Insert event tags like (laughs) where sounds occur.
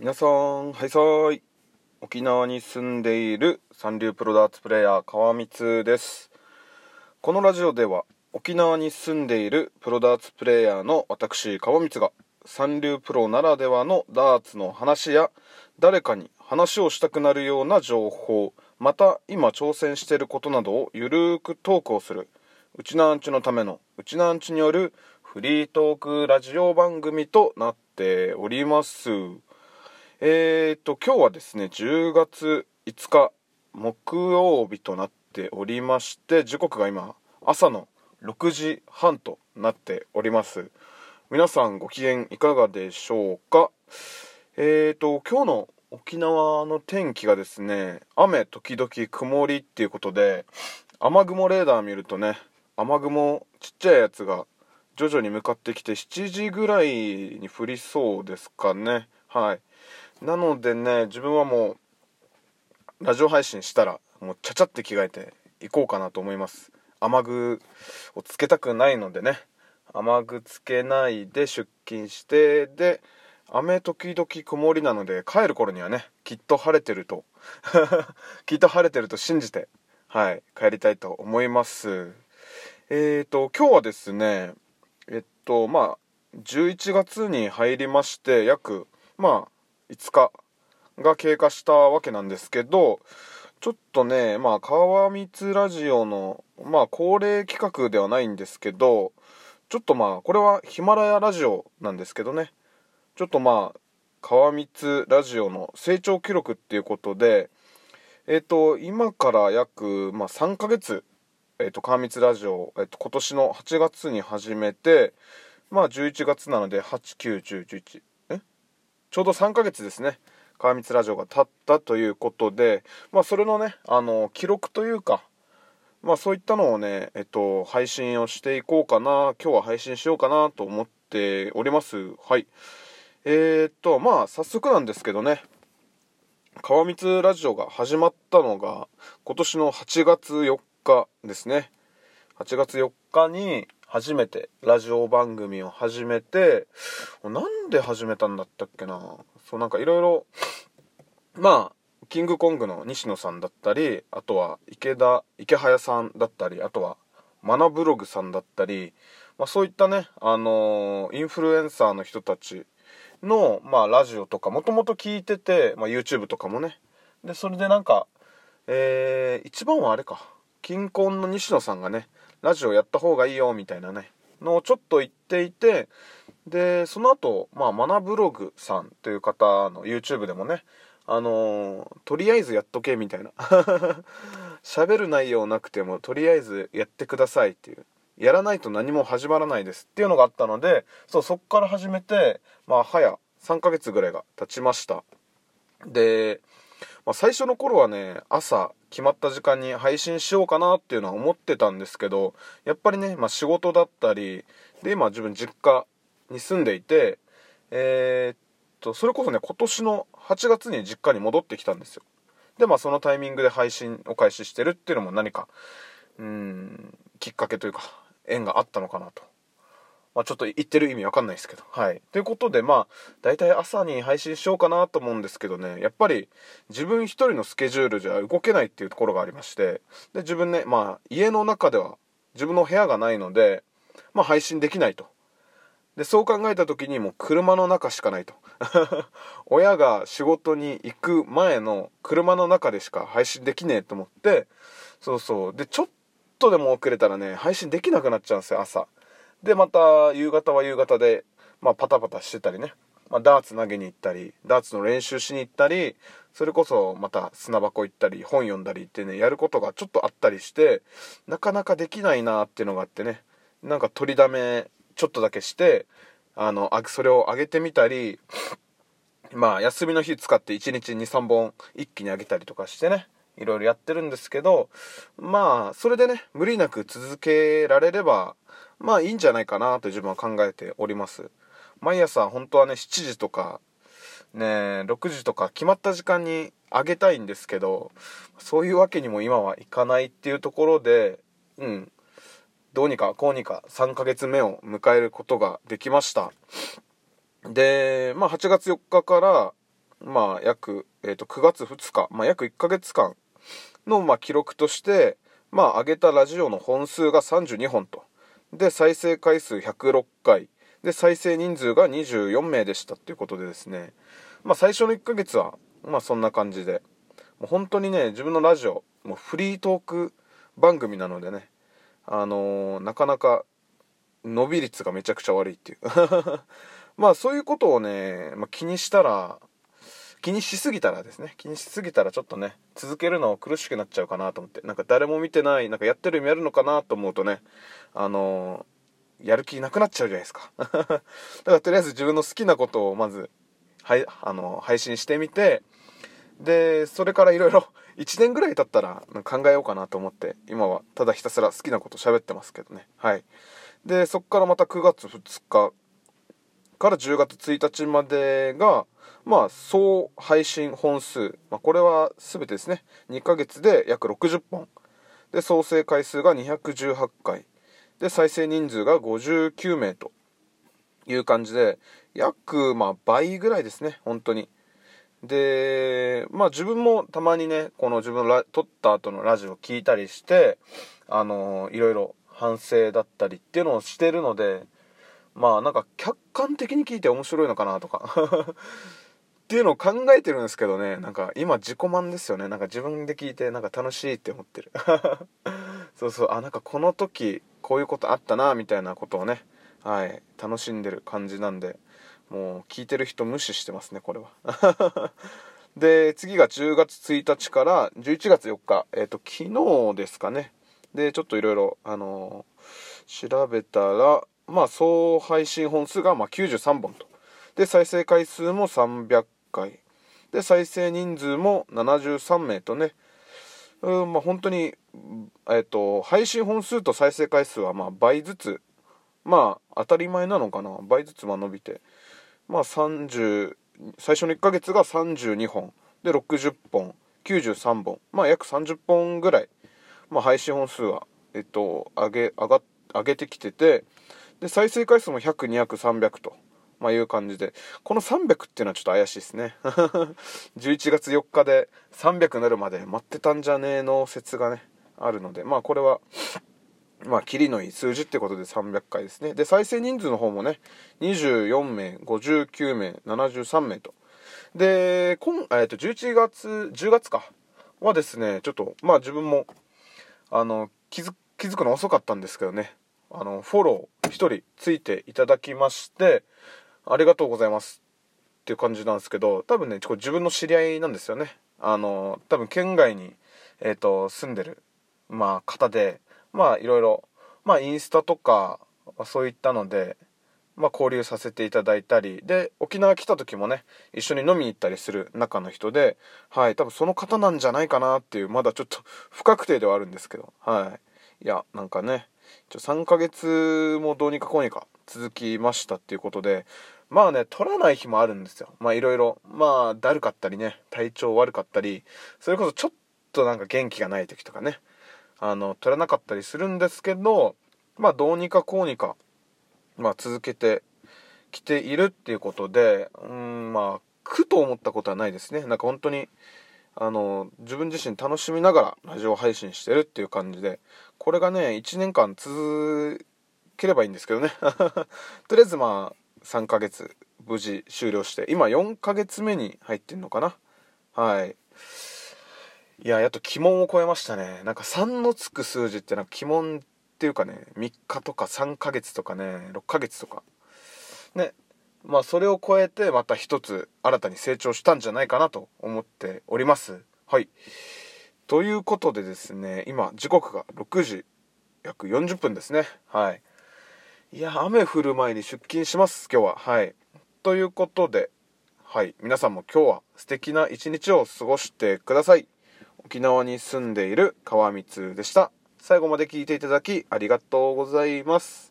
皆さん、はいさーい。沖縄に住んでいる三流プロダーツプレイヤー川光です。このラジオでは沖縄に住んでいるプロダーツプレイヤーの私川光が三流プロならではのダーツの話や誰かに話をしたくなるような情報、また今挑戦していることなどをゆるーくトークをするうちなんちのためのうちなんちによるフリートークラジオ番組となっております。えーと、今日はですね、10月5日、木曜日となっておりまして、時刻が今、朝の6時半となっております。皆さんご機嫌いかがでしょうか？えーと、今日の沖縄の天気がですね、雨時々曇りっていうことで、雨雲レーダー見るとね、雨雲ちっちゃいやつが徐々に向かってきて7時ぐらいに降りそうですかね。はい。なのでね、自分はもう、ラジオ配信したら、もうちゃちゃって着替えていこうかなと思います。雨具をつけたくないのでね、雨具つけないで出勤して、で、雨時々曇りなので、帰る頃にはね、きっと晴れてると、(laughs) きっと晴れてると信じて、はい、帰りたいと思います。えーと、今日はですね、えっと、まあ、11月に入りまして、約、まあ、5日が経過したわけなんですけど、ちょっとね、まあ、川光ラジオの、まあ、恒例企画ではないんですけど、ちょっとまあ、これはヒマラヤラジオなんですけどね、ちょっとまあ、川光ラジオの成長記録っていうことで、えっと、今から約、まあ、3ヶ月、えっと、川光ラジオ、えっと、今年の8月に始めて、まあ、11月なので、8、9、10、11、ちょうど3ヶ月ですね。川光ラジオが経ったということで、まあ、それのね、あの、記録というか、まあ、そういったのをね、えっと、配信をしていこうかな、今日は配信しようかなと思っております。はい。えー、っと、まあ、早速なんですけどね、川光ラジオが始まったのが、今年の8月4日ですね。8月4日に初めてラジオ番組を始めて、なんで始めたんだったっけなそうなんかいろいろ、まあ、キングコングの西野さんだったり、あとは池田、池早さんだったり、あとはマナブログさんだったり、まあそういったね、あのーインフルエンサーの人たちの、まあラジオとかもともと聞いてて、まあ YouTube とかもね。で、それでなんか、えー、一番はあれか、金婚の西野さんがね、ラジオやった方がいいよみたいなね、のをちょっと言っていて、で、その後、まあ、マナブログさんという方の YouTube でもね、あのーとりあえずやっとけみたいな。(laughs) 喋る内容なくても、とりあえずやってくださいっていう。やらないと何も始まらないですっていうのがあったので、そう、そっから始めて、まあ、早3ヶ月ぐらいが経ちました。で、まあ、最初の頃はね、朝決まった時間に配信しようかなっていうのは思ってたんですけど、やっぱりね、まあ、仕事だったり、で、今自分実家に住んでいて、えーっと、それこそね、今年の8月に実家に戻ってきたんですよ。で、まあそのタイミングで配信を開始してるっていうのも何か、うん、きっかけというか、縁があったのかなと。まあちょっと言ってる意味わかんないですけど。はい。ということで、まあ、大体朝に配信しようかなと思うんですけどね、やっぱり自分一人のスケジュールじゃ動けないっていうところがありまして、で、自分ね、まあ家の中では自分の部屋がないので、まあ配信できないと。で、そう考えた時にもう車の中しかないと。(laughs) 親が仕事に行く前の車の中でしか配信できねえと思って、そうそう。で、ちょっとでも遅れたらね、配信できなくなっちゃうんですよ、朝。で、また夕方は夕方で、まあパタパタしてたりね。まあダーツ投げに行ったり、ダーツの練習しに行ったり、それこそまた砂箱行ったり、本読んだりってね、やることがちょっとあったりして、なかなかできないなっていうのがあってね、なんか取りだめちょっとだけして、あの、それを上げてみたり、まあ、休みの日使って1日2、3本一気に上げたりとかしてね、いろいろやってるんですけど、まあ、それでね、無理なく続けられれば、まあいいんじゃないかなと自分は考えております。毎朝本当はね、7時とか、ね、6時とか決まった時間に上げたいんですけど、そういうわけにも今はいかないっていうところで、うん、どうにかこうにか3ヶ月目を迎えることができました。で、まあ8月4日から、まあ、約、えー、と9月2日、まあ、約1ヶ月間の、まあ、記録として、まあ、上げたラジオの本数が32本と。で、再生回数106回。で、再生人数が24名でしたっていうことでですね。まあ、最初の1ヶ月は、まあ、そんな感じで。もう本当にね、自分のラジオ、もうフリートーク番組なのでね、あのー、なかなか伸び率がめちゃくちゃ悪いっていう (laughs) まあそういうことをね、まあ、気にしたら気にしすぎたらですね気にしすぎたらちょっとね続けるの苦しくなっちゃうかなと思ってなんか誰も見てないなんかやってる意味あるのかなと思うとねあのー、やる気なくなっちゃうじゃないですか。(laughs) だからとりあえず自分の好きなことをまずはいあの配信してみてでそれからいろいろ1年ぐらい経ったら考えようかなと思って今はただひたすら好きなこと喋ってますけどね。はい。でそこからまた9月2日から10月1日までがまあ総配信本数、まあ、これは全てですね。2ヶ月で約60本。で総生回数が218回。で再生人数が59名という感じで約まあ倍ぐらいですね。本当に。でまあ自分もたまにねこの自分の撮った後のラジオ聞いたりしてあのー、いろいろ反省だったりっていうのをしてるのでまあなんか客観的に聞いて面白いのかなとか。(laughs) っていうのを考えてるんですけどね。なんか今自己満ですよね。なんか自分で聞いてなんか楽しいって思ってる。(laughs) そうそう。あなんかこの時こういうことあったなみたいなことをね。はい。楽しんでる感じなんで。もう聞いてる人無視してますねこれは。(laughs) で次が10月1日から11月4日。えっ、ー、と昨日ですかね。でちょっといろいろあのー、調べたらまあ総配信本数がま93本と。で再生回数も300回。で再生人数も73名とね。うんまあ本当にえっ、と配信本数と再生回数はまあ倍ずつまあ当たり前なのかな。倍ずつは伸びて。まあ30最初の1ヶ月が32本。で60本。93本。まあ約30本ぐらい。まあ、配信本数は、えっと、上げ、上が、上げてきてて、で、再生回数も100、200、300と、まあ、いう感じで、この300っていうのはちょっと怪しいですね。(laughs) 11月4日で300になるまで待ってたんじゃねえの説がね、あるので、まあ、これは、まあ、キリのいい数字ってことで300回ですね。で、再生人数の方もね、24名、59名、73名と。で、今、えっと、11月、10月か、はですね、ちょっと、まあ自分も、あの気づ気づくの遅かったんですけどねあのフォロー1人ついていただきましてありがとうございます。っていう感じなんですけど多分ねこれ自分の知り合いなんですよね。あの多分県外に、えーと、住んでる、まあ、方でまあいろいろまあインスタとかそういったのでまあ、交流させていただいたりで沖縄来た時もね一緒に飲みに行ったりする仲の人ではい多分その方なんじゃないかなっていうまだちょっと不確定ではあるんですけどはい。いやなんかね3ヶ月もどうにかこうにか続きましたっていうことでまあね取らない日もあるんですよ。まあいろいろ。まあだるかったりね体調悪かったりそれこそちょっとなんか元気がない時とかね。あの取らなかったりするんですけどまあどうにかこうにかまあ、続けてきているっていうことでうんまあ苦と思ったことはないですね。なんか本当にあの自分自身楽しみながらラジオ配信してるっていう感じでこれがね1年間続ければいいんですけどね。(laughs) とりあえずまあ3ヶ月無事終了して今4ヶ月目に入ってんのかな。はい。いややっと鬼門を超えましたね。なんか3のつく数字ってなんか鬼門っていうかね3日とか3ヶ月とかね6ヶ月とか。ね。まあそれを超えてまた一つ新たに成長したんじゃないかなと思っております。はい。ということでですね今時刻が6時約40分ですね。はい。いや雨降る前に出勤します今日は。はい。ということではい。皆さんも今日は素敵な一日を過ごしてください。沖縄に住んでいる川光でした。最後まで聞いていただきありがとうございます。